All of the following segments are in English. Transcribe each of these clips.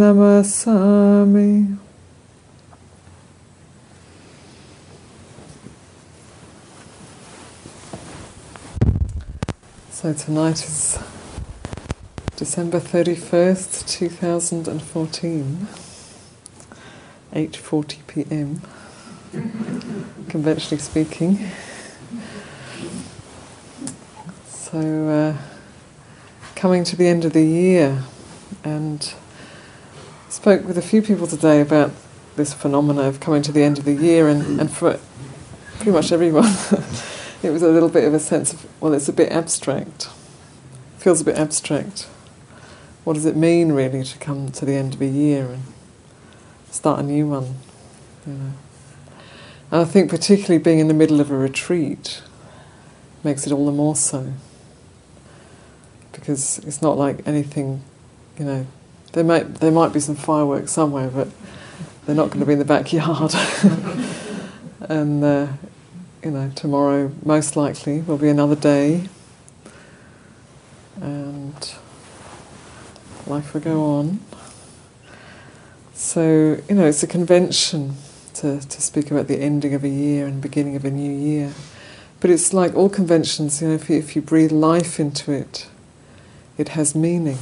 Namasami. So tonight is December 31st, 2014, 8:40 p.m. conventionally speaking. So uh, coming to the end of the year and spoke with a few people today about this phenomena of coming to the end of the year and, and for pretty much everyone it was a little bit of a sense of well it's a bit abstract. Feels a bit abstract. What does it mean really to come to the end of a year and start a new one you know? And I think particularly being in the middle of a retreat makes it all the more so because it's not like anything, you know. There might there might be some fireworks somewhere, but they're not going to be in the backyard. and uh, you know, tomorrow most likely will be another day, and life will go on. So you know, it's a convention to to speak about the ending of a year and beginning of a new year. But it's like all conventions, you know, if you, if you breathe life into it, it has meaning.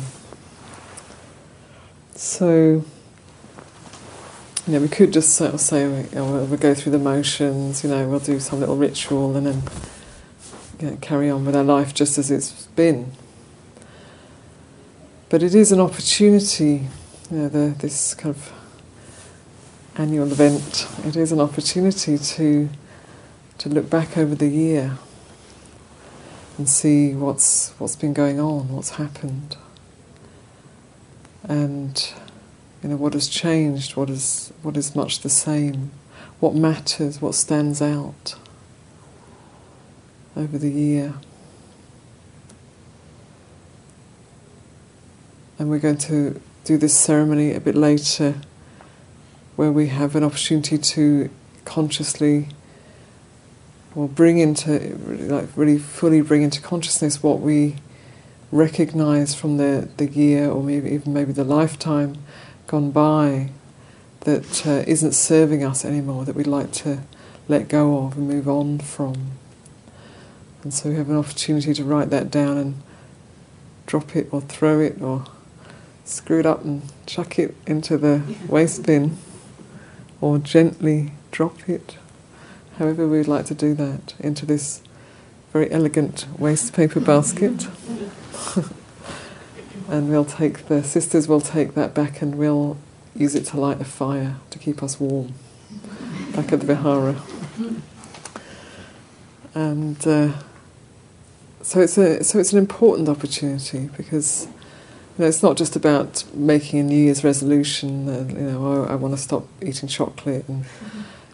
So, you know, we could just sort of say, you know, we'll go through the motions, you know, we'll do some little ritual and then you know, carry on with our life just as it's been. But it is an opportunity, you know, the, this kind of annual event, it is an opportunity to, to look back over the year and see what's what's been going on, what's happened, and you know what has changed, what is what is much the same, what matters, what stands out over the year. And we're going to do this ceremony a bit later where we have an opportunity to consciously or bring into like really fully bring into consciousness what we recognize from the, the year or maybe even maybe the lifetime gone by that uh, not serving us anymore that we'd like to let go of and move on from. And so we have an opportunity to write that down and drop it or throw it or screw it up and chuck it into the waste bin or gently drop it however we'd like to do that, into this very elegant waste paper basket. and we'll take the sisters will take that back and we'll use it to light a fire to keep us warm back at the Vihara. And uh, so it's a so it's an important opportunity because you know, it's not just about making a New Year's resolution. You know, oh, I want to stop eating chocolate and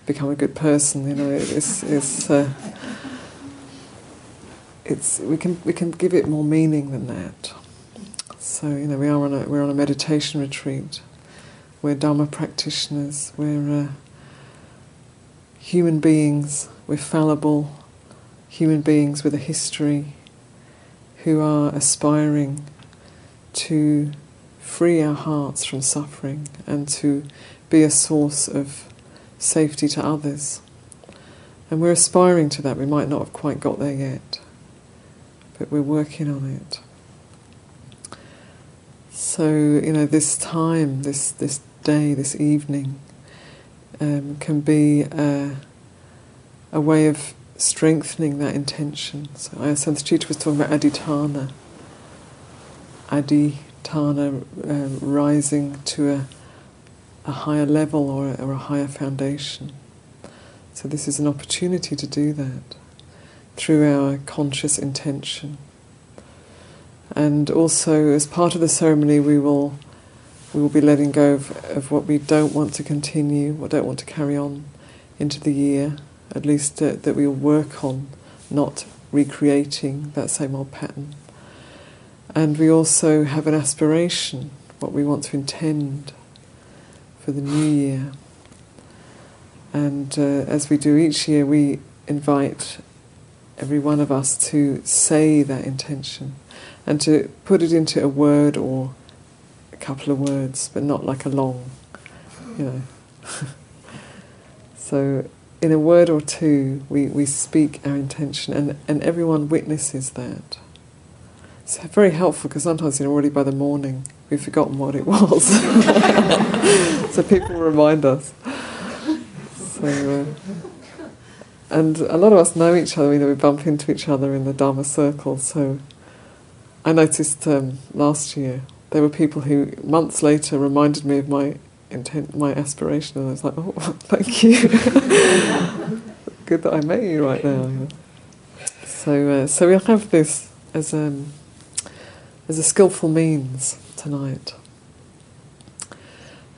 become a good person. You know, it's it's uh, it's we can we can give it more meaning than that. So you know, we are on a we're on a meditation retreat. We're Dharma practitioners. We're uh, human beings. We're fallible human beings with a history who are aspiring to free our hearts from suffering and to be a source of safety to others. And we're aspiring to that. We might not have quite got there yet, but we're working on it. So, you know, this time, this, this day, this evening, um, can be a, a, way of strengthening that intention. So, Ayya Santacitta was talking about adhitthana, adhitthana, uh, rising to a a higher level or a, or a higher foundation. So, this is an opportunity to do that through our conscious intention. And also, as part of the ceremony, we will we will be letting go of, of what we don't want to continue, what don't want to carry on into the year. At least uh, that we will work on not recreating that same old pattern. And we also have an aspiration, what we want to intend for the new year. And uh, as we do each year, we invite every one of us to say that intention and to put it into a word or a couple of words, but not like a long, you know. so, in a word or two, we, we speak our intention, and, and everyone witnesses that. It's very helpful because sometimes, you know, already by the morning, we've forgotten what it was. so, people remind us. So, uh, and a lot of us know each other, you know, we bump into each other in the Dharma circle. So I noticed um, last year there were people who months later reminded me of my intent, my aspiration, and I was like, oh, thank you. Good that I met you right now. So, uh, so we'll have this as a, um, as a skillful means tonight.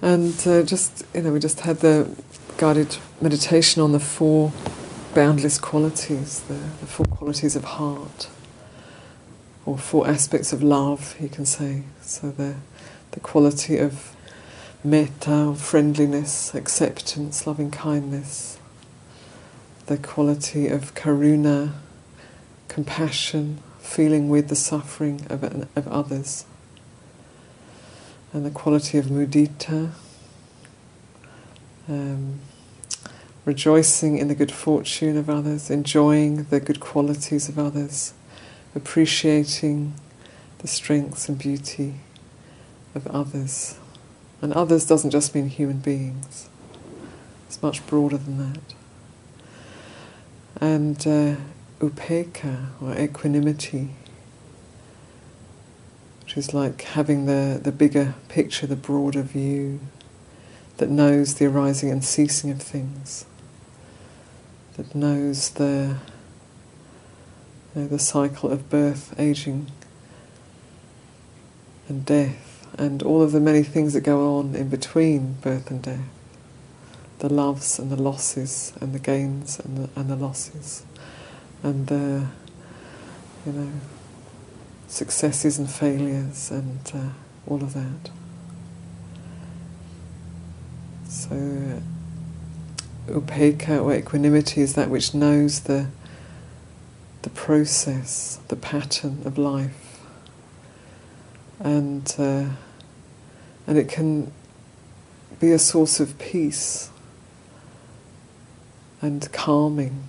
And uh, just, you know, we just had the guided meditation on the four boundless qualities, the, the four qualities of heart, or four aspects of love, you can say. So the, the quality of metta, friendliness, acceptance, loving kindness, the quality of karuna, compassion, feeling with the suffering of, of others, and the quality of mudita. Um, rejoicing in the good fortune of others, enjoying the good qualities of others, appreciating the strengths and beauty of others. And others doesn't just mean human beings, it's much broader than that. And uh, upekkha, or equanimity, which is like having the, the bigger picture, the broader view that knows the arising and ceasing of things that knows the you know, the cycle of birth, aging, and death, and all of the many things that go on in between birth and death, the loves and the losses, and the gains and the, and the losses, and the you know successes and failures, and uh, all of that. So upekkha or equanimity is that which knows the the process, the pattern of life, and uh, and it can be a source of peace and calming.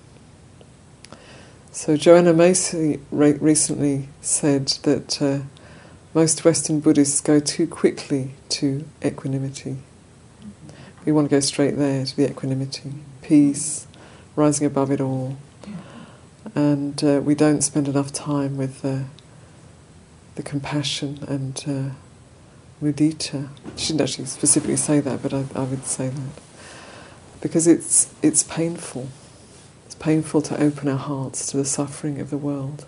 So Joanna Macy recently said that uh, most Western Buddhists go too quickly to equanimity. We want to go straight there to the equanimity, peace, rising above it all. And uh, we don't spend enough time with uh, the compassion and uh, mudita. She didn't actually specifically say that, but I, I would say that. Because it's, it's painful. Painful to open our hearts to the suffering of the world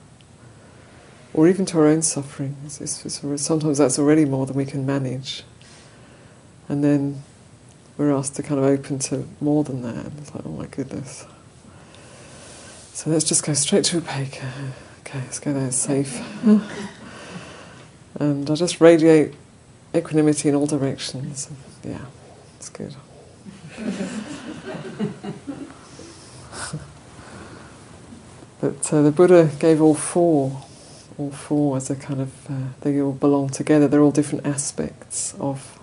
or even to our own suffering. It's, it's, sometimes that's already more than we can manage. And then we're asked to kind of open to more than that. It's like, oh my goodness. So let's just go straight to upekkha. Okay, let's go there, it's safe. and I just radiate equanimity in all directions. Yeah, it's good. But uh, the Buddha gave all four, all four as a kind of, uh, they all belong together. They're all different aspects of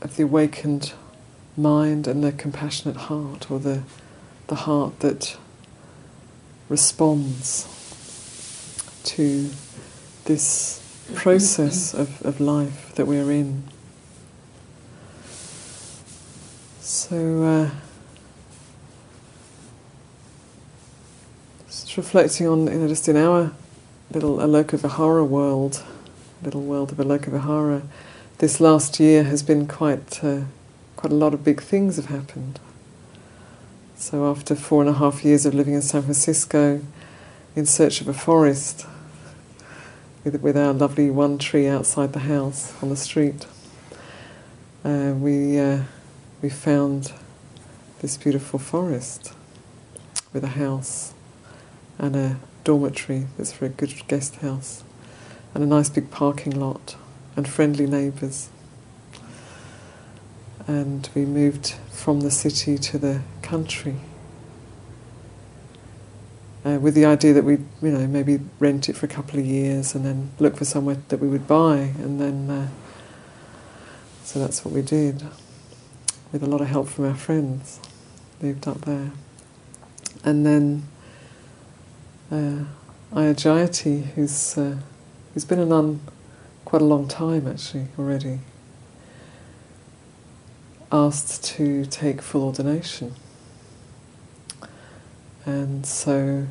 of the awakened mind and the compassionate heart, or the, the heart that responds to this process of, of life that we're in. So, uh, just reflecting on, you know, just in our little Aloka Vihara world, little world of Aloka Vihara this last year has been quite uh, quite a lot of big things have happened. So after four and a half years of living in San Francisco, in search of a forest with, with our lovely one tree outside the house on the street. Uh, we uh, we found this beautiful forest with a house and a dormitory that's for a good guest house and a nice big parking lot and friendly neighbours. And we moved from the city to the country uh, with the idea that we'd, you know, maybe rent it for a couple of years and then look for somewhere that we would buy. And then, uh, so that's what we did, with a lot of help from our friends. Moved up there. And then uh, Ayya Jayati, who's, uh, who's been a nun quite a long time actually already, asked to take full ordination. And so,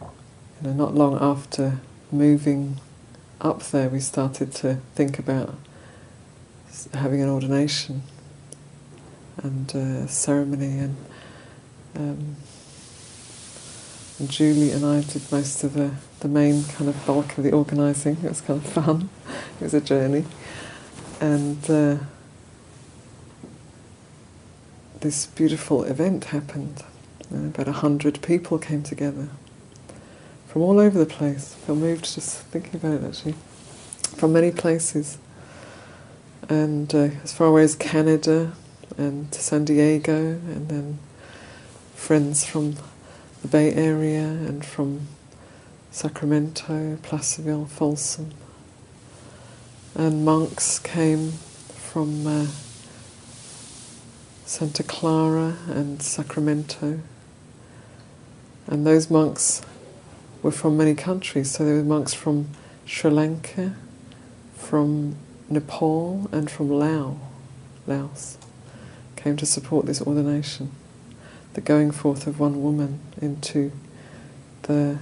you know, not long after moving up there, we started to think about having an ordination and a ceremony, and, um, and Julie and I did most of the, the main kind of bulk of the organising. It was kind of fun. it was a journey, and uh, this beautiful event happened. Uh, about a hundred people came together from all over the place. I feel moved just thinking about it actually. From many places. And uh, as far away as Canada and San Diego, and then friends from the Bay Area and from Sacramento, Placerville, Folsom. And monks came from uh, Santa Clara and Sacramento. And those monks were from many countries. So there were monks from Sri Lanka, from Nepal, and from Laos. Laos came to support this ordination, the going forth of one woman into the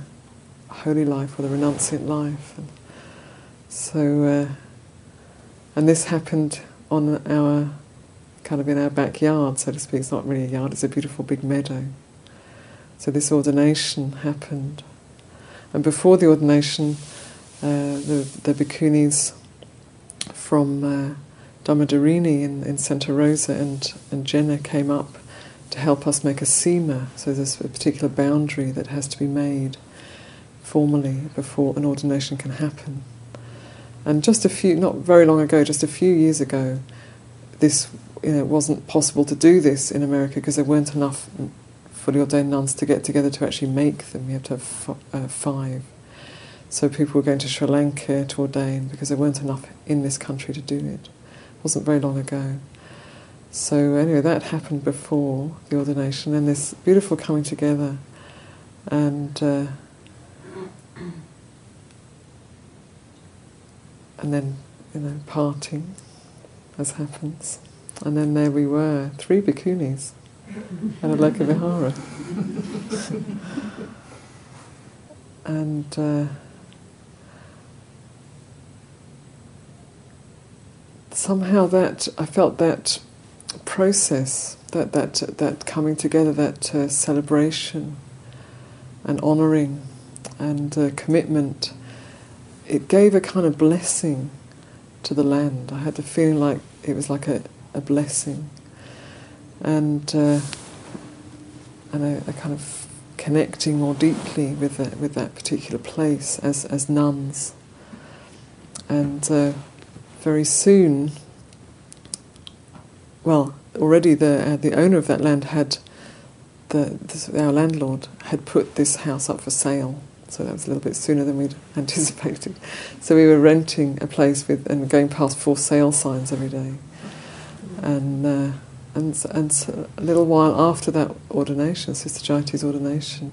holy life or the renunciant life. And so, uh, and this happened on our kind of in our backyard, so to speak. It's not really a yard; it's a beautiful big meadow. So this ordination happened. And before the ordination, uh, the, the bhikkhunis from uh, in, in Santa Rosa and, and Jenner came up to help us make a sima. So there's a particular boundary that has to be made formally before an ordination can happen. And just a few, not very long ago, just a few years ago, this you know, it wasn't possible to do this in America because there weren't enough fully ordained nuns to get together to actually make them. You have to have f- uh, five. So people were going to Sri Lanka to ordain because there weren't enough in this country to do it. It wasn't very long ago. So anyway, that happened before the ordination, and this beautiful coming together, and uh, and then you know parting, as happens, and then there we were, three bhikkhunis and Aloka Vihara. and uh, somehow that I felt that process, that that that coming together, that uh, celebration and honouring and uh, commitment, it gave a kind of blessing to the land. I had the feeling like it was like a, a blessing and uh, and a, a, kind of connecting more deeply with that, with that particular place as as nuns. And uh, very soon, well, already the uh, the owner of that land had the our landlord had put this house up for sale. So that was a little bit sooner than we'd anticipated. So we were renting a place with and going past for sale signs every day, and uh, and, and a little while after that ordination, Sister Jayati's ordination,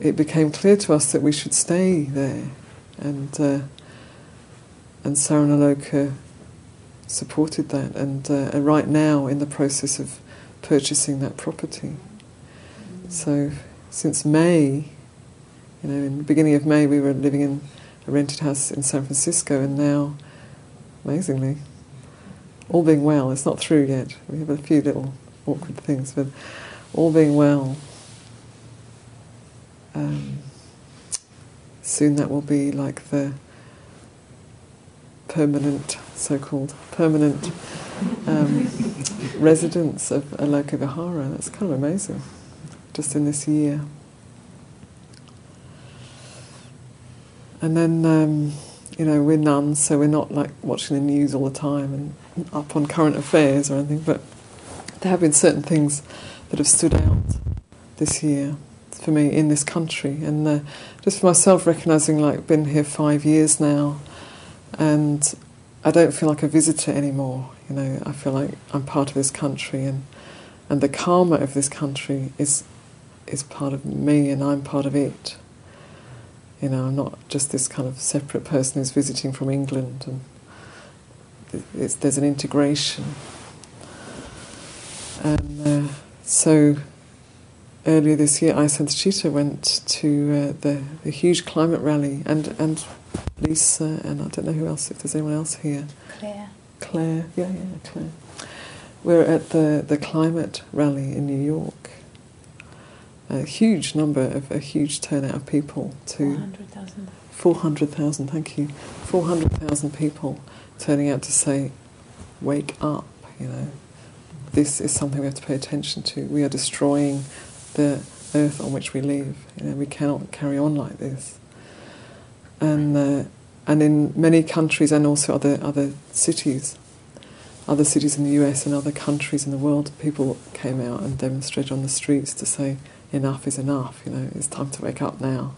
it became clear to us that we should stay there. And, uh, and Saranaloka supported that, and, uh, right now in the process of purchasing that property. So since May, you know, in the beginning of May, we were living in a rented house in San Francisco, and now, amazingly, all being well, it's not through yet. We have a few little awkward things, but all being well, um, soon that will be like the permanent, so-called permanent um, residents of Aloka Vihara. That's kind of amazing, just in this year. And then, um, you know, we're nuns, so we're not like watching the news all the time and up on current affairs or anything, but there have been certain things that have stood out this year for me in this country. And uh, just for myself, recognizing like been here five years now, and I don't feel like a visitor anymore. You know, I feel like I'm part of this country, and and the karma of this country is is part of me, and I'm part of it. You know, I'm not just this kind of separate person who's visiting from England, and there's an integration. And uh, so earlier this year, Ayya Santacitta went to uh, the, the huge climate rally, and, and Lisa, and I don't know who else, if there's anyone else here. Claire. Claire, yeah, yeah, Claire. We're at the, the climate rally in New York. A huge number of a huge turnout of people to 400,000. 400,000, thank you. 400,000 people turning out to say, wake up, you know. This is something we have to pay attention to. We are destroying the earth on which we live. You know, we cannot carry on like this. And uh, and in many countries and also other other cities, other cities in the U.S. and other countries in the world, people came out and demonstrated on the streets to say enough is enough. You know, it's time to wake up now.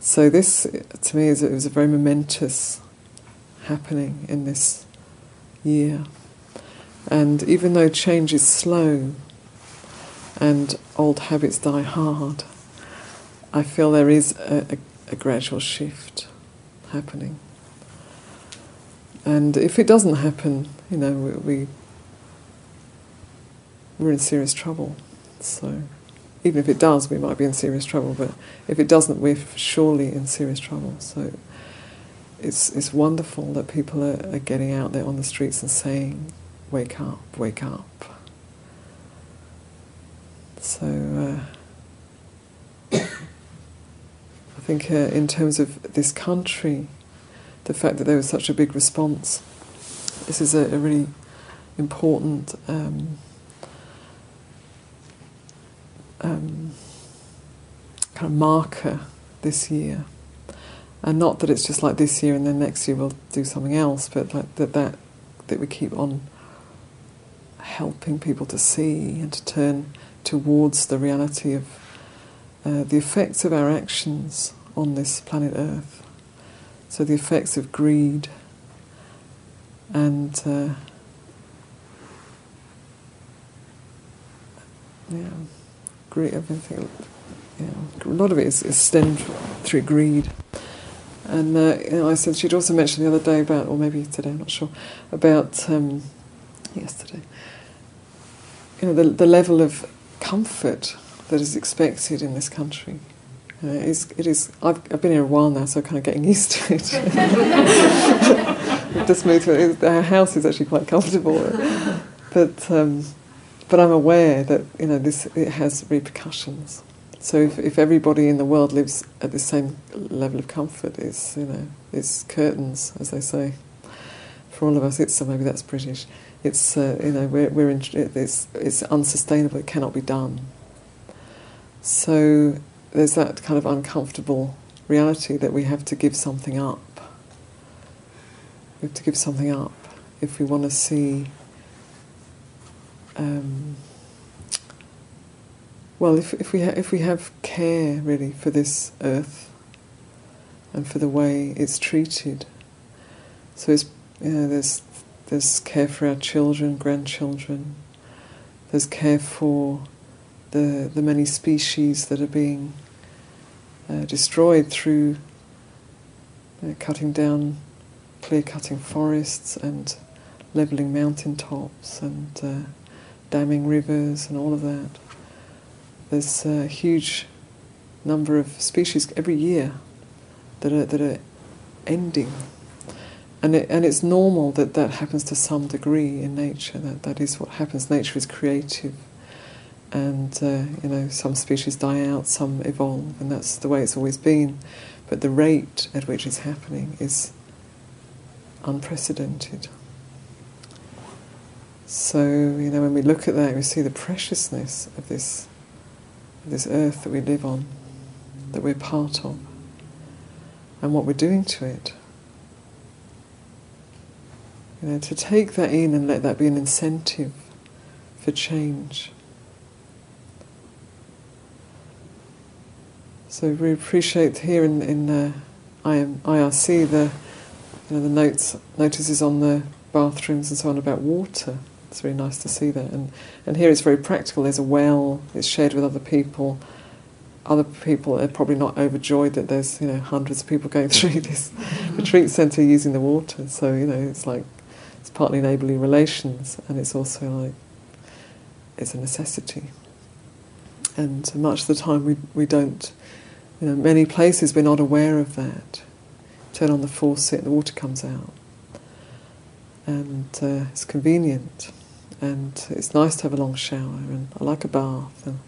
So this, to me, is it was a very momentous happening in this year. And even though change is slow, and old habits die hard, I feel there is a, a, a gradual shift happening. And if it doesn't happen, you know, we, we we're in serious trouble. So even if it does, we might be in serious trouble. But if it doesn't, we're surely in serious trouble. So it's it's wonderful that people are, are getting out there on the streets and saying, "Wake up, wake up." So uh, I think, uh, in terms of this country, the fact that there was such a big response, this is a, a really important um, um, kind of marker this year. And not that it's just like this year and then next year we'll do something else, but like that, that, that we keep on helping people to see and to turn towards the reality of uh, the effects of our actions on this planet Earth. So, the effects of greed and uh, yeah, greed, everything. Yeah, a lot of it is, is stemmed through greed. And uh, you know, I said she'd also mentioned the other day about, or maybe today, I'm not sure, about um, yesterday. You know, the the level of comfort that is expected in this country. Uh, it is, it is I've, I've, been here a while now, so kind of getting used to it. just moved to it. Our house is actually quite comfortable, but um, but I'm aware that you know this it has repercussions. So if, if everybody in the world lives at the same level of comfort, it's you know it's curtains, as they say. For all of us, it's so maybe that's British it's uh, you know we're, we're in, it's, it's unsustainable. It cannot be done. So there's that kind of uncomfortable reality that we have to give something up. We have to give something up if we want to see. Um, well, if, if we ha- if we have care really for this earth and for the way it's treated, so it's you know there's there's care for our children, grandchildren. There's care for the, the many species that are being uh, destroyed through uh, cutting down, clear cutting forests and levelling mountain tops and uh, damming rivers and all of that. There's a huge number of species every year that are, that are ending and it, and it's normal that that happens to some degree in nature. That that is what happens. Nature is creative, and uh, you know some species die out, some evolve, and that's the way it's always been. But the rate at which it's happening is unprecedented. So, you know, when we look at that, we see the preciousness of this, of this earth that we live on, that we're part of, and what we're doing to it. You know, to take that in and let that be an incentive for change. So we appreciate here in, in uh, IRC the you know, the notes notices on the bathrooms and so on about water. It's very nice to see that. And and here it's very practical. There's a well. It's shared with other people. Other people are probably not overjoyed that there's you know hundreds of people going through this retreat centre using the water. So you know it's like it's partly enabling relations, and it's also like it's a necessity. And much of the time we we don't. You know, many places we're not aware of that turn on the faucet, the water comes out. And uh, it's convenient. And it's nice to have a long shower. And I like a bath and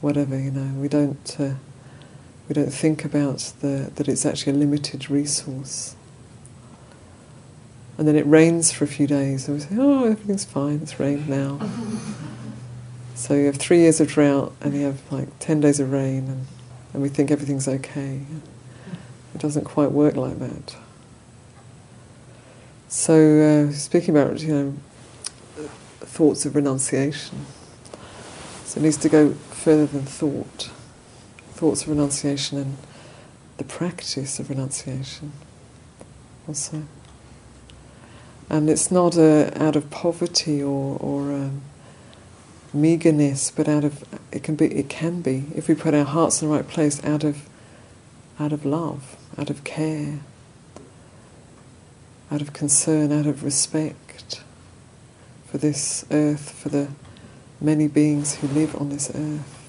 whatever, you know. We don't, uh, we don't think about the, that it's actually a limited resource. And then it rains for a few days, and we say, oh, everything's fine, it's rained now. so you have three years of drought, and you have like 10 days of rain, and, and we think everything's okay. It doesn't quite work like that. So, uh, speaking about you know thoughts of renunciation, so it needs to go further than thought. Thoughts of renunciation and the practice of renunciation, also. And it's not uh, out of poverty or or um, meagerness, but out of it can be it can be if we put our hearts in the right place out of out of love out of care, out of concern, out of respect for this earth, for the many beings who live on this earth.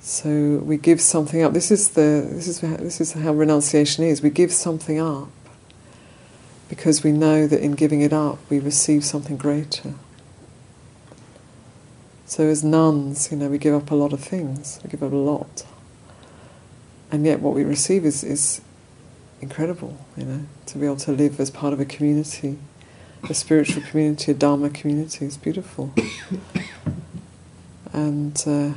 So we give something up. This is the this is this is how renunciation is. We give something up because we know that in giving it up we receive something greater. So as nuns, you know, we give up a lot of things. We give up a lot and yet what we receive is, is incredible, you know, to be able to live as part of a community, a spiritual community, a Dharma community is beautiful. and uh,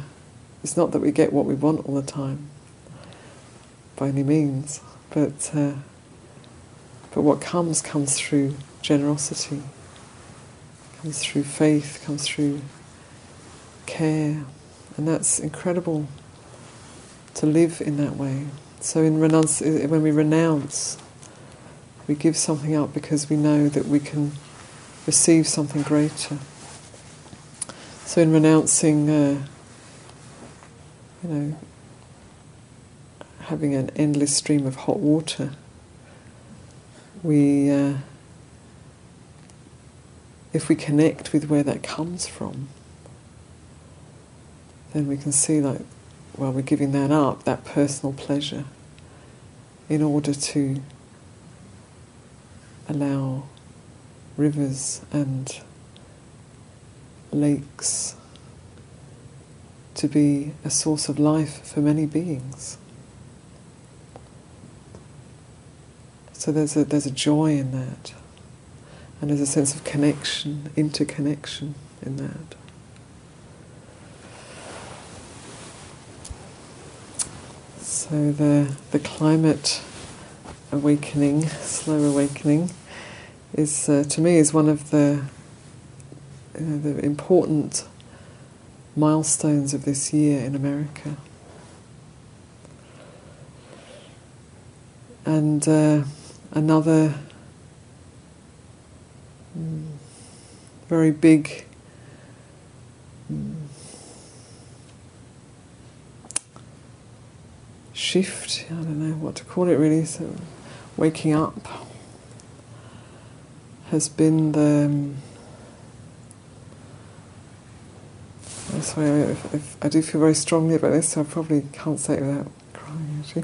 it's not that we get what we want all the time, by any means, but uh, but what comes comes through generosity, comes through faith, comes through care, and that's incredible to live in that way. So in renunci- when we renounce, we give something up because we know that we can receive something greater. So in renouncing, uh, you know, having an endless stream of hot water, we, uh, if we connect with where that comes from, then we can see like well, we're giving that up, that personal pleasure, in order to allow rivers and lakes to be a source of life for many beings. So there's a, there's a joy in that, and there's a sense of connection, interconnection in that. So the the climate awakening, slow awakening, is uh, to me is one of the uh, the important milestones of this year in America. And uh, another mm, very big mm, shift, I don't know what to call it really, so waking up has been the. Um, sorry, if, if I do feel very strongly about this, so I probably can't say it without crying actually.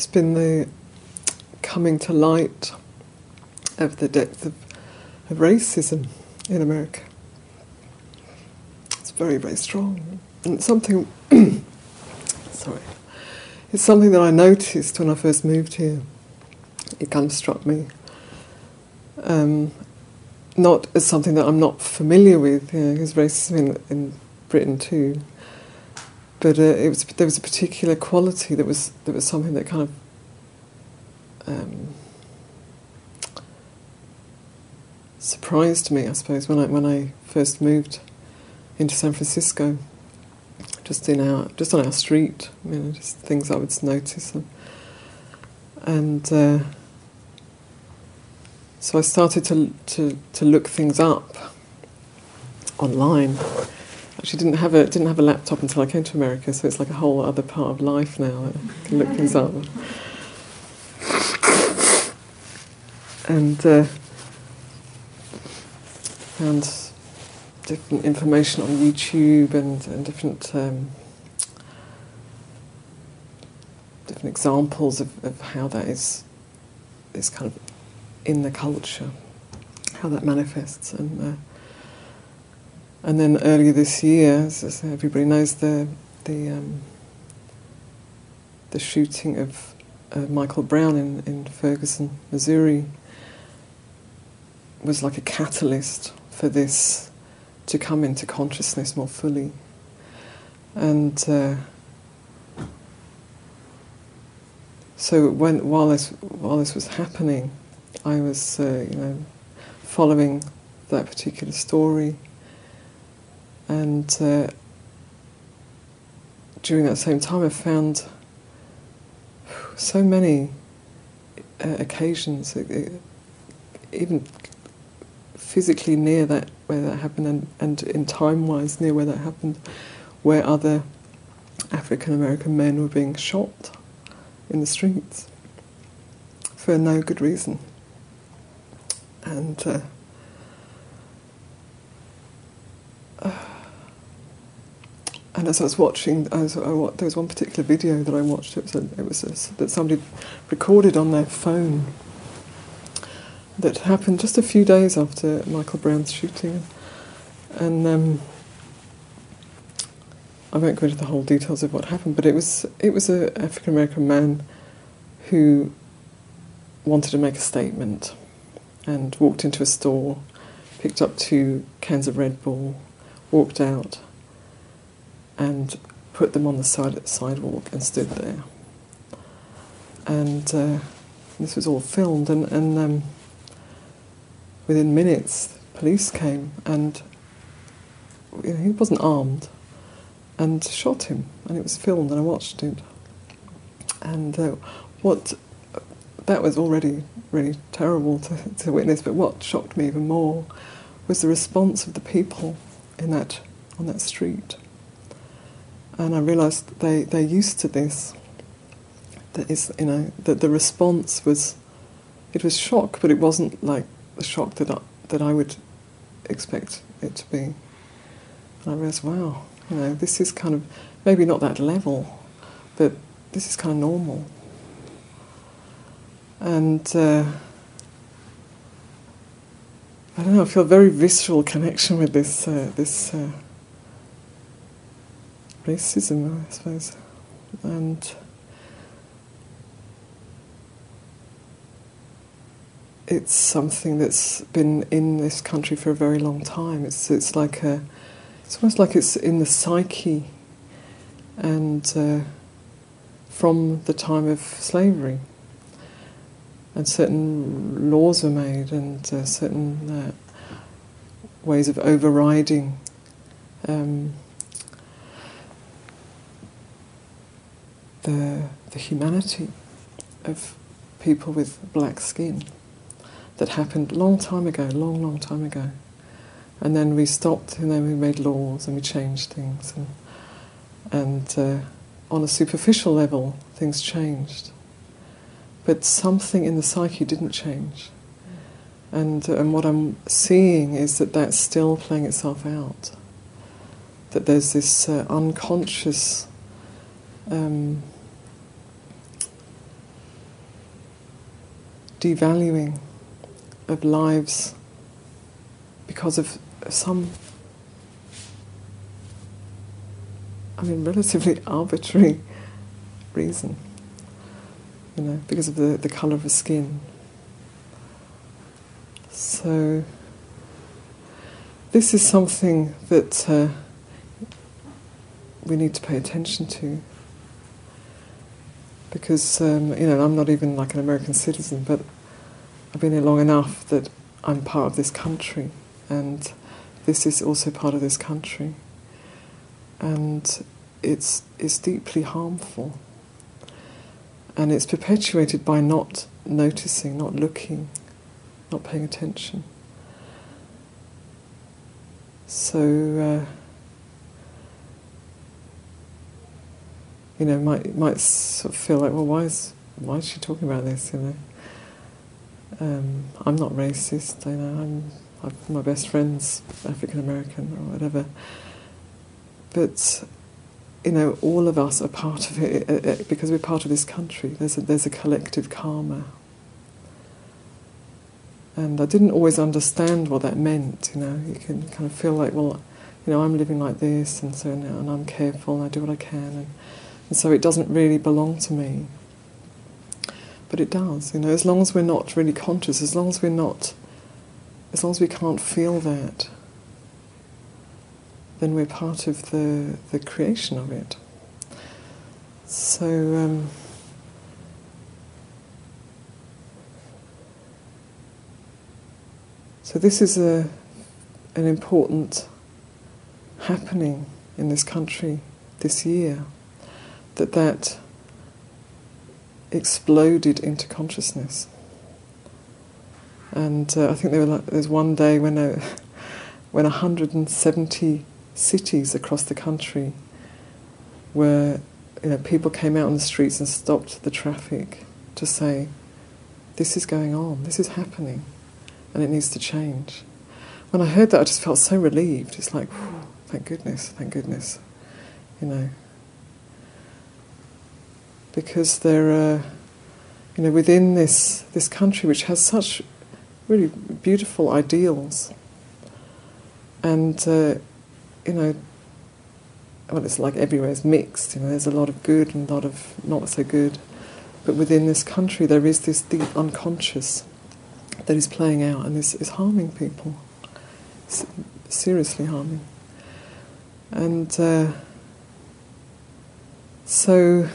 has been the coming to light of the depth of, of racism in America. It's very, very strong. And it's something, sorry, it's something that I noticed when I first moved here. It kind of struck me. Um, not as something that I'm not familiar with, you know, because racism in, in Britain too. But uh, it was there was a particular quality that was that was something that kind of um, surprised me, I suppose, when I when I first moved into San Francisco, just in our just on our street, you know, just things I would notice, and, and uh, so I started to to to look things up online. Actually, didn't have a didn't have a laptop until I came to America, so it's like a whole other part of life now. I can look things up. And uh, found different information on YouTube and, and different um, different examples of, of how that is is kind of in the culture, how that manifests, and uh, and then earlier this year, as everybody knows, the the um, the shooting of uh, Michael Brown in, in Ferguson, Missouri, was like a catalyst for this to come into consciousness more fully. And uh, so when while this while this was happening, I was uh, you know following that particular story, and uh, during that same time, I found so many uh, occasions, even physically near that where that happened and, and in time wise near where that happened, where other African American men were being shot in the streets for no good reason. And uh, and as I was watching, I, there was one particular video that I watched. It was, a, it was a, that somebody recorded on their phone that happened just a few days after Michael Brown's shooting. And um, I won't go into the whole details of what happened, but it was it was an African American man who wanted to make a statement and walked into a store, picked up two cans of Red Bull, walked out, and put them on the side of the sidewalk and stood there. And uh, this was all filmed, and, and um, within minutes, police came and you know, he wasn't armed and shot him, and it was filmed, and I watched it. And uh, what that was already really terrible to, to witness, but what shocked me even more was the response of the people in that on that street. And I realised they they're used to this. That is, you know, that the response was, it was shock, but it wasn't like the shock that I, that I would expect it to be. And I realised, wow, you know, this is kind of maybe not that level, but this is kind of normal. And uh, I don't know, I feel a very visceral connection with this uh, this uh, racism, I suppose, and. It's something that's been in this country for a very long time. It's it's like a, it's almost like it's in the psyche, and uh, from the time of slavery. And certain laws were made, and uh, certain uh, ways of overriding. Um, the, the humanity of people with black skin that happened long time ago, long, long time ago. And then we stopped, and then we made laws and we changed things. And, and uh, on a superficial level, things changed. But something in the psyche didn't change. And, uh, and what I'm seeing is that that's still playing itself out. That there's this uh, unconscious um, devaluing of lives because of some, I mean, relatively arbitrary reason, you know, because of the, the colour of the skin. So, this is something that uh, we need to pay attention to because um, you know I'm not even like an American citizen, but I've been here long enough that I'm part of this country, and this is also part of this country, and it's it's deeply harmful, and it's perpetuated by not noticing, not looking, not paying attention. So. Uh, you know, might might sort of feel like, well, why is why is she talking about this? You know, um, I'm not racist. You know, I'm, I'm my best friend's African American or whatever. But you know, all of us are part of it, it, it because we're part of this country. There's a, there's a collective karma. And I didn't always understand what that meant. You know, you can kind of feel like, well, you know, I'm living like this, and so now, and I'm careful, and I do what I can, and and so it doesn't really belong to me. But it does, you know, as long as we're not really conscious, as long as we're not, as long as we can't feel that, then we're part of the, the creation of it. So, um, so this is a, an important happening in this country this year that that exploded into consciousness. And uh, I think there, like, was one day when uh, when 170 cities across the country where you know people came out on the streets and stopped the traffic to say, "This is going on. This is happening, and it needs to change." When I heard that, I just felt so relieved. It's like, thank goodness, thank goodness, you know because there are, you know, within this this country which has such really beautiful ideals, and uh, you know, well, it's like everywhere is mixed. You know, there's a lot of good and a lot of not so good, but within this country there is this deep unconscious that is playing out and is, is harming people, S- seriously harming, and uh, so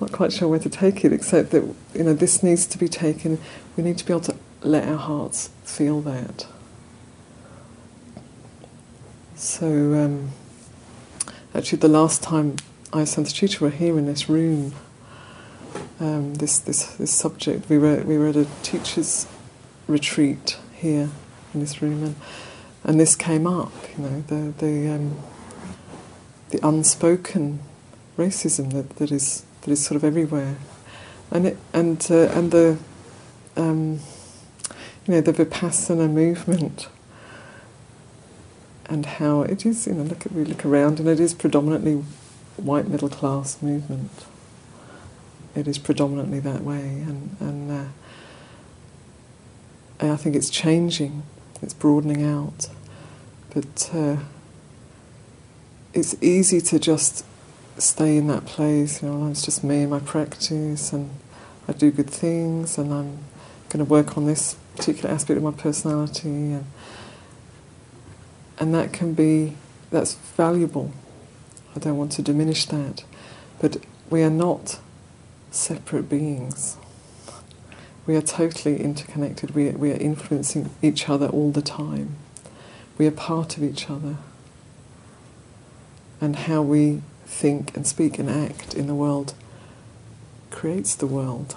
not quite sure where to take it, except that you know this needs to be taken. We need to be able to let our hearts feel that. So, um, actually, the last time I and Santacitta were here in this room, um, this this this subject, we were we were at a teachers' retreat here in this room, and and this came up. You know, the the um, the unspoken racism that, that is that is sort of everywhere, and it, and uh, and the um, you know the vipassana movement and how it is. You know, look at we look around, and it is predominantly white middle class movement. It is predominantly that way, and and, uh, and I think it's changing. It's broadening out, but uh, it's easy to just stay in that place. You know, it's just me and my practice, and I do good things, and I'm going to work on this particular aspect of my personality, and and that can be that's valuable. I don't want to diminish that, but we are not separate beings. We are totally interconnected. We we are influencing each other all the time. We are part of each other. And how we think and speak and act in the world creates the world.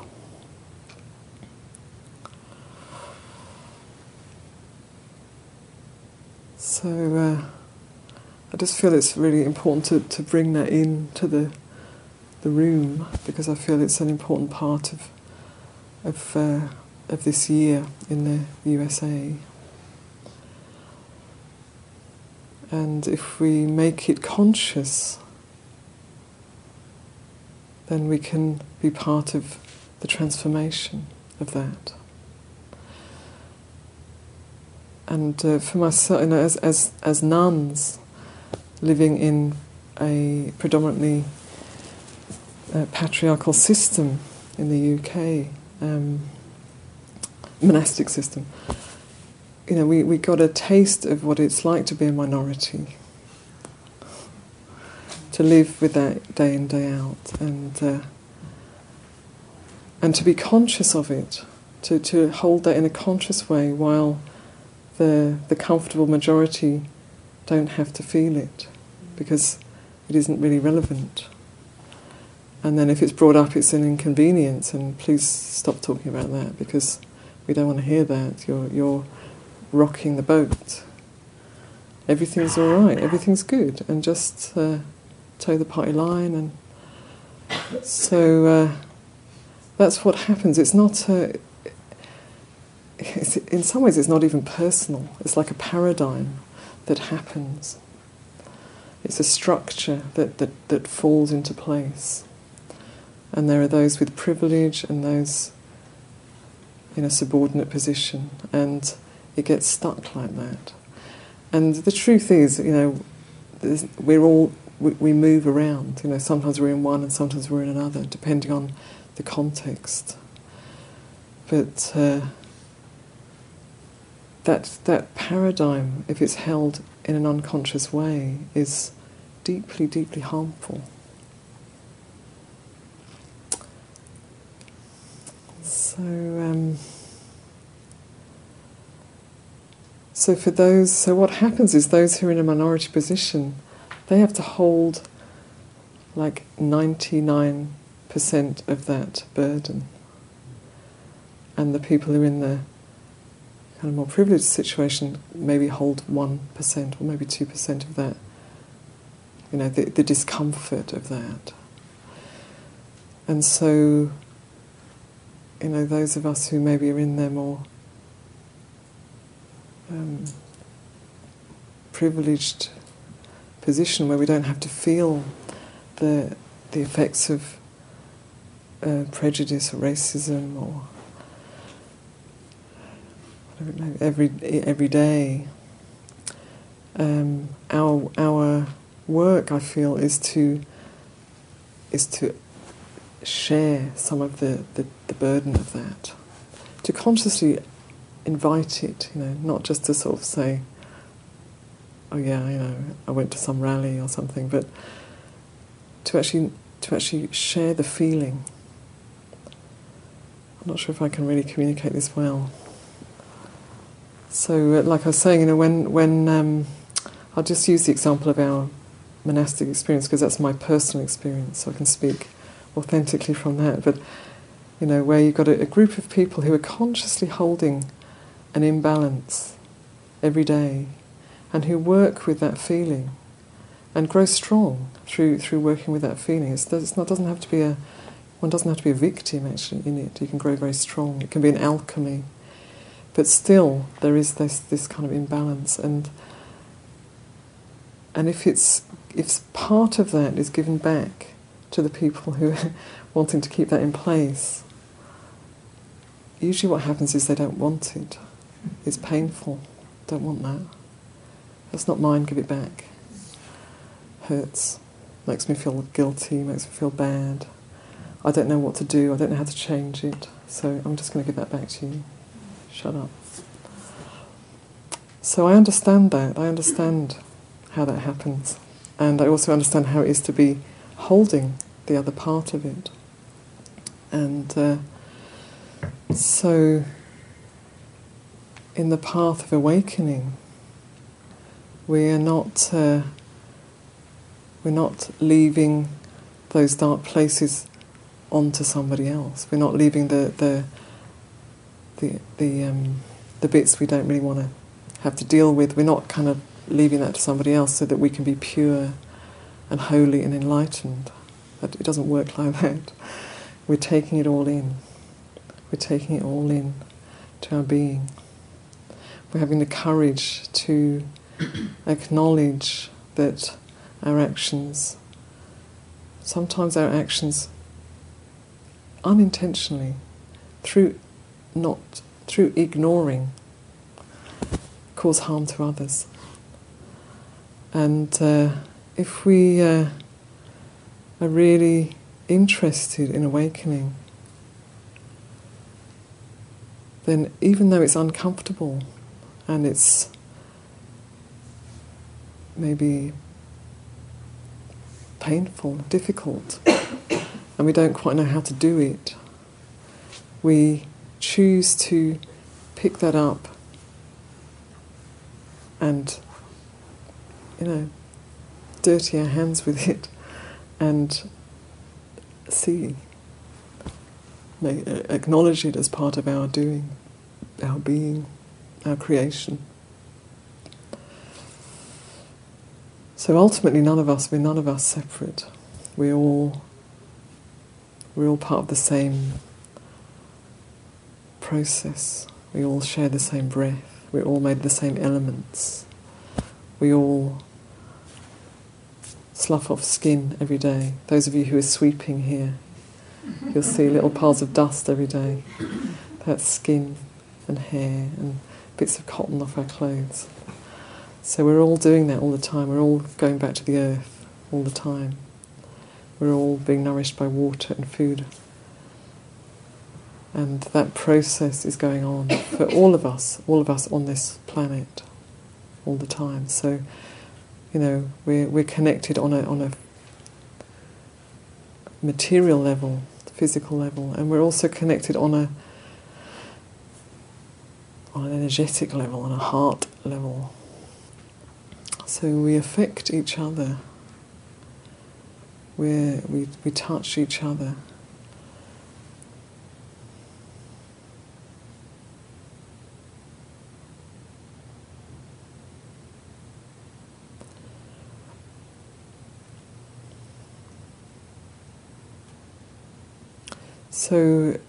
So uh, I just feel it's really important to, to bring that into the the room because I feel it's an important part of of uh, of this year in the USA. And if we make it conscious then we can be part of the transformation. of that. And uh, for myself, you know, as, as, as nuns living in a predominantly uh, patriarchal system in the UK, um, monastic system, you know, we, we got a taste of what it's like to be a minority, to live with that day in, day out, and, uh, and to be conscious of it, to, to hold that in a conscious way while the, the comfortable majority don't have to feel it, because it isn't really relevant. And then if it's brought up, it's an inconvenience, and please stop talking about that because we don't want to hear that. You're, you're rocking the boat. Everything's all right, everything's good, and just uh, toe the party line. And so uh, that's what happens. It's not. Uh, it's, in some ways, it's not even personal. It's like a paradigm that happens. It's a structure that, that, that falls into place. And there are those with privilege and those in a subordinate position. And it gets stuck like that. And the truth is, you know, we're all we, we, move around. You know, sometimes we're in one and sometimes we're in another, depending on the context. But uh, that that paradigm, if it's held in an unconscious way, is deeply, deeply harmful. So. Um, So for those, so what happens is those who are in a minority position, they have to hold like 99% of that burden. And the people who are in the kind of more privileged situation maybe hold 1% or maybe 2% of that, you know, the, the discomfort of that. And so, you know, those of us who maybe are in there more um, privileged position where we don't have to feel the the effects of uh, prejudice or racism or know, every every day. Um, our our work, I feel, is to is to share some of the, the, the burden of that, to consciously invite it, you know, not just to sort of say, oh yeah, you know, I went to some rally or something, but to actually to actually share the feeling. I'm not sure if I can really communicate this well. So, uh, like I was saying, you know, when when um, I'll just use the example of our monastic experience because that's my personal experience, so I can speak authentically from that. But you know, where you've got a, a group of people who are consciously holding an imbalance every day and who work with that feeling and grow strong through through working with that feeling. It's, it's not doesn't have to be a one doesn't have to be a victim actually in it. You can grow very strong. It can be an alchemy, but still there is this this kind of imbalance and and if it's if part of that is given back to the people who are wanting to keep that in place, usually what happens is they don't want it. It's painful. Don't want that. That's not mine, give it back. Hurts. Makes me feel guilty, makes me feel bad. I don't know what to do, I don't know how to change it, so I'm just going to give that back to you. Shut up. So I understand that. I understand how that happens. And I also understand how it is to be holding the other part of it. And uh, so in the path of awakening, we are not uh, we're not leaving those dark places onto somebody else. We're not leaving the the the the, um, the bits we don't really want to have to deal with. We're not kind of leaving that to somebody else so that we can be pure and holy and enlightened. But It doesn't work like that. We're taking it all in. We're taking it all in to our being we're having the courage to acknowledge that our actions, sometimes our actions unintentionally, through not through ignoring cause harm to others. And uh, if we uh, are really interested in awakening, then even though it's uncomfortable and it's maybe painful, difficult, and we don't quite know how to do it, we choose to pick that up and, you know, dirty our hands with it and see, acknowledge it as part of our doing, our being, our creation. So ultimately, none of us, we're none of us separate. We're all, we're all part of the same process. We all share the same breath. We're all made of the same elements. We all slough off skin every day. Those of you who are sweeping here, you'll see little piles of dust every day. That's skin and hair and bits of cotton off our clothes. So we're all doing that all the time. We're all going back to the earth all the time. We're all being nourished by water and food and that process is going on for all of us, all of us on this planet, all the time. So, you know, we're, we're connected on a, on a material level, physical level, and we're also connected on a on an energetic level, on a heart level. So we affect each other. we we, we touch each other. So,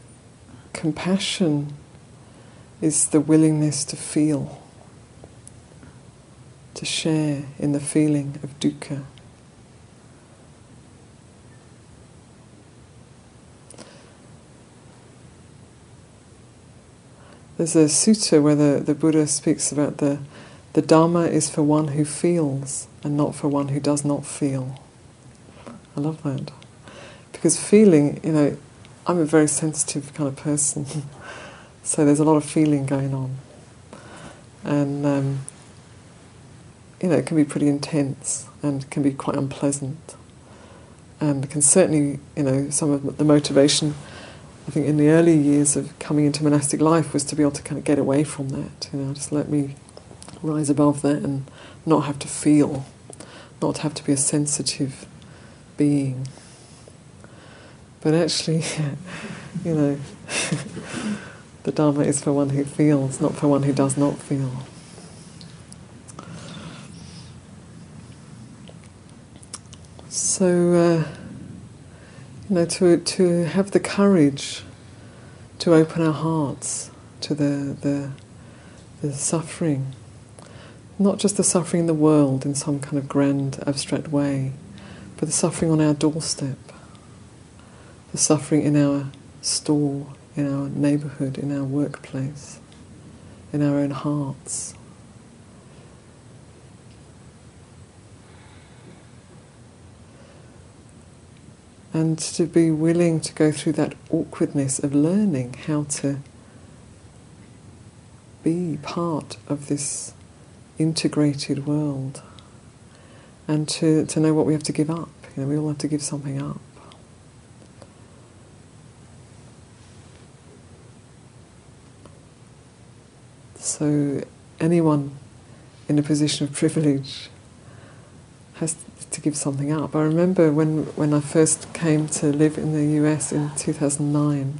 compassion is the willingness to feel, to share in the feeling of dukkha. There's a sutta where the, the Buddha speaks about the, the Dharma is for one who feels and not for one who does not feel. I love that. Because feeling, you know, I'm a very sensitive kind of person, so there's a lot of feeling going on, and um, you know it can be pretty intense and can be quite unpleasant, um, and can certainly you know some of the motivation. I think in the early years of coming into monastic life was to be able to kind of get away from that, you know, just let me rise above that and not have to feel, not have to be a sensitive being. But actually, you know, the Dharma is for one who feels, not for one who does not feel. So, uh, you know, to, to have the courage to open our hearts to the, the, the suffering, not just the suffering in the world in some kind of grand abstract way, but the suffering on our doorstep the suffering in our store, in our neighborhood, in our workplace, in our own hearts. And to be willing to go through that awkwardness of learning how to be part of this integrated world and to, to know what we have to give up. You know, we all have to give something up. So anyone in a position of privilege has to give something up. I remember when, when I first came to live in the US in 2009,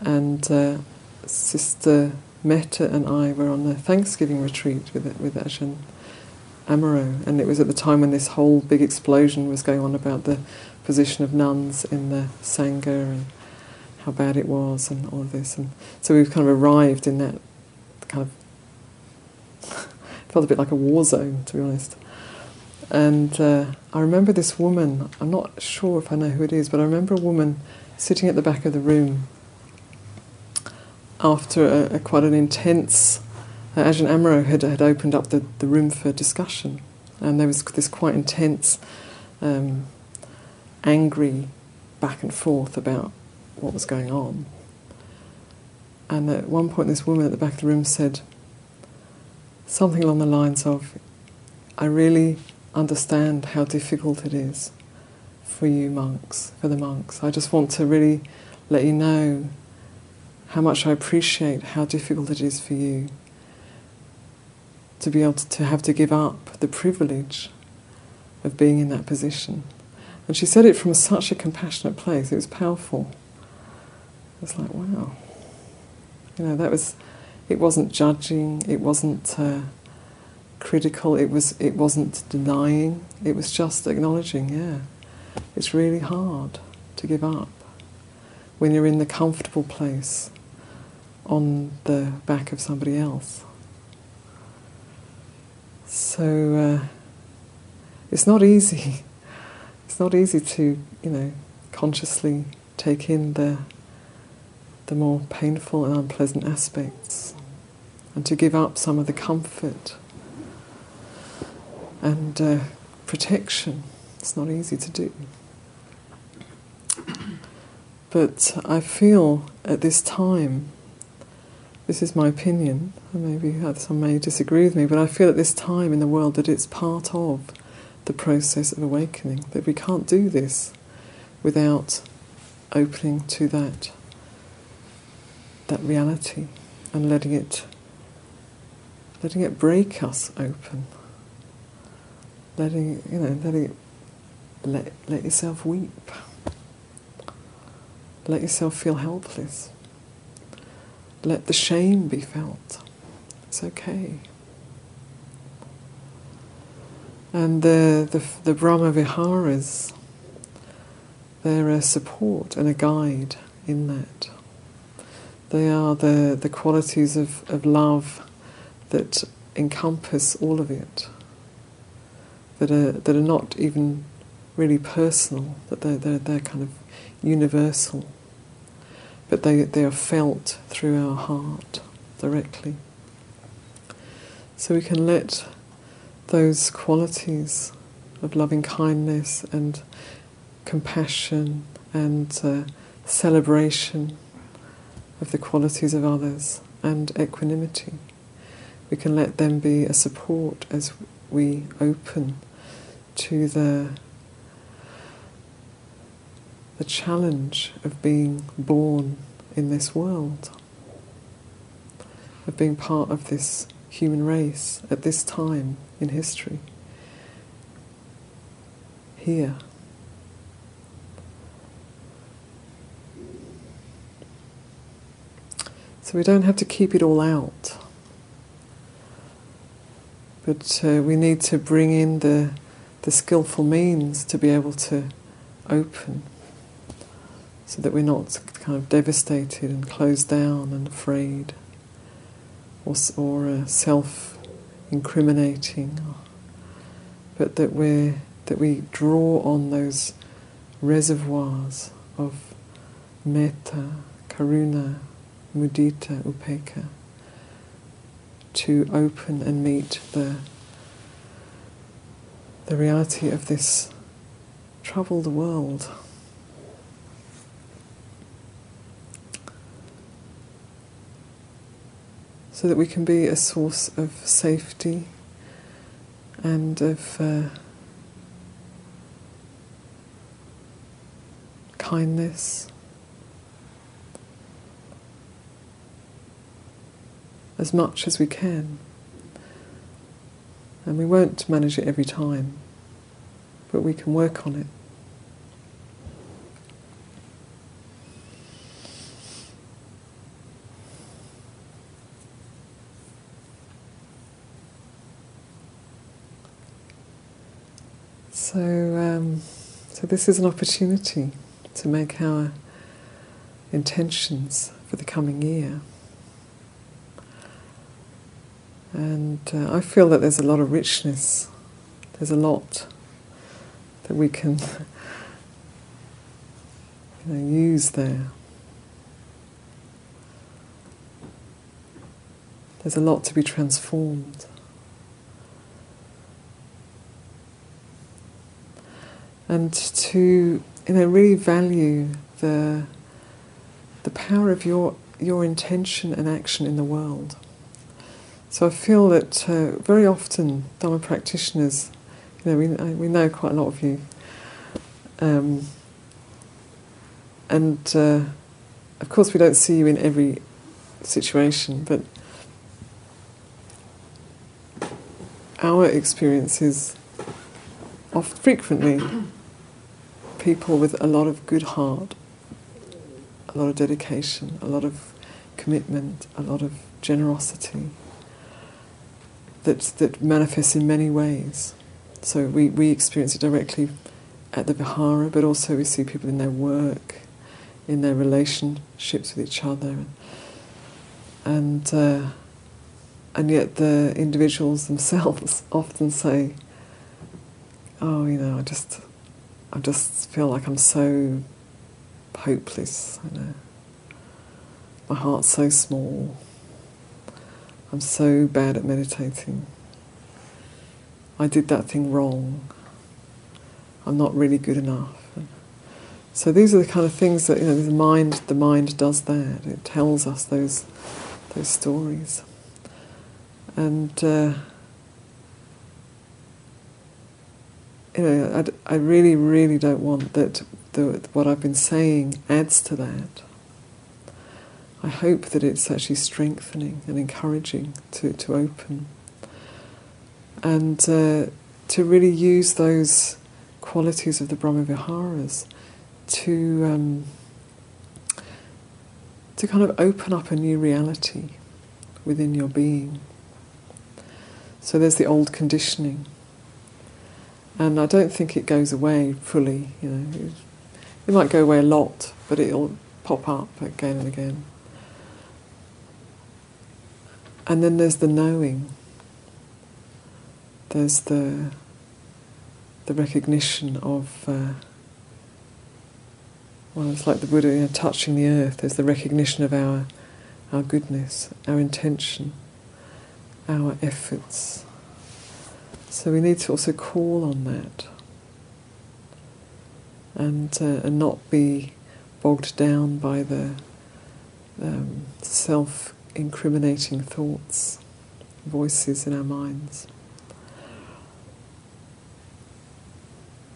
and uh, Sister Meta and I were on a Thanksgiving retreat with with Ajahn Amaro, and it was at the time when this whole big explosion was going on about the position of nuns in the Sangha and how bad it was and all of this. And so we've kind of arrived in that kind of felt a bit like a war zone, to be honest. And uh, I remember this woman, I'm not sure if I know who it is, but I remember a woman sitting at the back of the room after a, a quite an intense, uh, Ajahn Amaro had, had opened up the, the room for discussion, and there was this quite intense, um, angry back and forth about what was going on. And at one point, this woman at the back of the room said something along the lines of, I really understand how difficult it is for you monks, for the monks. I just want to really let you know how much I appreciate how difficult it is for you to be able to, to have to give up the privilege of being in that position. And she said it from such a compassionate place, it was powerful. It was like, wow. You know, that was, it wasn't judging, it wasn't uh, critical, it, was, it wasn't denying, it was just acknowledging, yeah, it's really hard to give up when you're in the comfortable place on the back of somebody else. So uh, it's not easy. It's not easy to, you know, consciously take in the the more painful and unpleasant aspects, and to give up some of the comfort and uh, protection. It's not easy to do. But I feel at this time this is my opinion, and maybe some may disagree with me, but I feel at this time in the world that it's part of the process of awakening, that we can't do this without opening to that that reality and letting it letting it break us open. Letting you know, letting let let yourself weep. Let yourself feel helpless. Let the shame be felt. It's okay. And the, the, the Brahma Viharas, they're a support and a guide in that. They are the, the qualities of, of love that encompass all of it, that are, that are not even really personal, that they're, they're, they're kind of universal but they, they are felt through our heart directly. So we can let those qualities of loving kindness and compassion and uh, celebration of the qualities of others and equanimity. We can let them be a support as we open to the the challenge of being born in this world, of being part of this human race at this time in history, here. So we don't have to keep it all out, but uh, we need to bring in the, the skillful means to be able to open so that we're not kind of devastated and closed down and afraid or, or uh, self incriminating, but that, we that we draw on those reservoirs of metta, karuna, mudita, upekkha to open and meet the the reality of this troubled world. so that we can be a source of safety and of uh, kindness. As much as we can. And we won't manage it every time, but we can work on it. So, um, so this is an opportunity to make our intentions for the coming year. And uh, I feel that there's a lot of richness. There's a lot that we can you know, use there. there's a lot to be transformed. And to you know really value the the power of your your intention and action in the world. So I feel that uh, very often Dharma practitioners, you know, we, we know quite a lot of you, um, and uh, of course we don't see you in every situation, but our experience is of frequently people with a lot of good heart, a lot of dedication, a lot of commitment, a lot of generosity that, that manifests in many ways. So we, we experience it directly at the Vihara, but also we see people in their work, in their relationships with each other. And, uh, and yet the individuals themselves often say, oh, you know, I just, I just feel like I'm so hopeless, you know. My heart's so small. I'm so bad at meditating. I did that thing wrong. I'm not really good enough. So these are the kind of things that you know the mind the mind does that. It tells us those those stories. And uh, you know, I, I really, really don't want that the, what I've been saying adds to that. I hope that it's actually strengthening and encouraging to, to open. And uh, to really use those qualities of the Brahmaviharas to, um, to kind of open up a new reality within your being. So there's the old conditioning. And I don't think it goes away fully, you know. It might go away a lot, but it'll pop up again and again. And then there's the knowing. There's the the recognition of uh, well, it's like the Buddha you know, touching the earth. There's the recognition of our our goodness, our intention, our efforts. So we need to also call on that, and uh, and not be bogged down by the um, self incriminating thoughts, voices in our minds.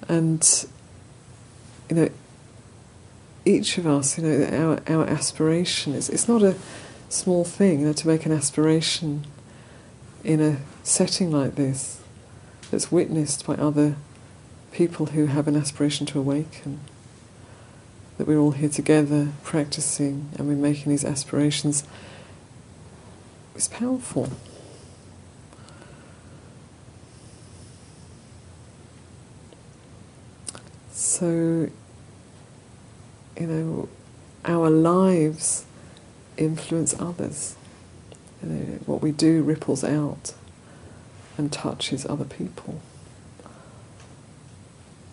And, you know, each of us, you know, our, our aspiration is, it's not a small thing, you know, to make an aspiration in a setting like this that's witnessed by other people who have an aspiration to awaken. That we're all here together practicing and we're making these aspirations is powerful. So, you know, our lives influence others. You know, what we do ripples out and touches other people.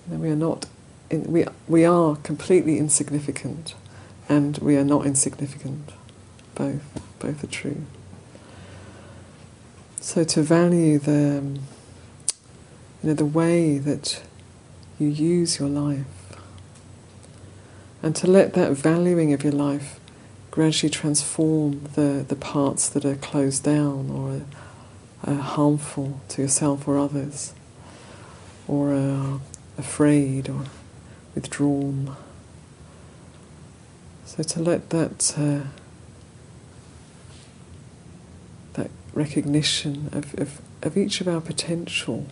You know, we are not, in, we, we are completely insignificant and we are not insignificant. Both, both are true. So to value the, um, you know, the way that you use your life, and to let that valuing of your life gradually transform the, the parts that are closed down or are, harmful to yourself or others, or are afraid or withdrawn. So to let that. Uh, recognition of, of, of each of our potential,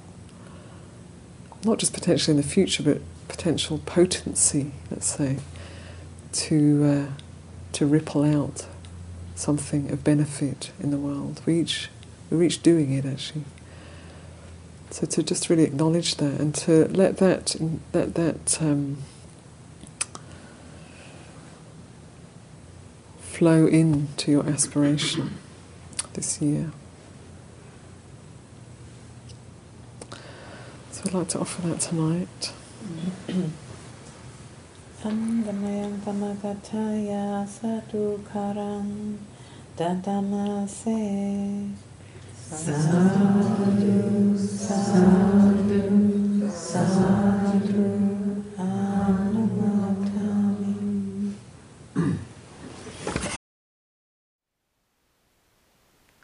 not just potential in the future, but potential potency, let's say, to, uh, to ripple out something of benefit in the world. We each, we're each doing it actually. So to just really acknowledge that and to let that, let that um, flow into your aspiration this year. So I'd like to offer that tonight. Samgamayam pamagataya sadhu karang Tatamase. Sadhu, sadhu, sadhu,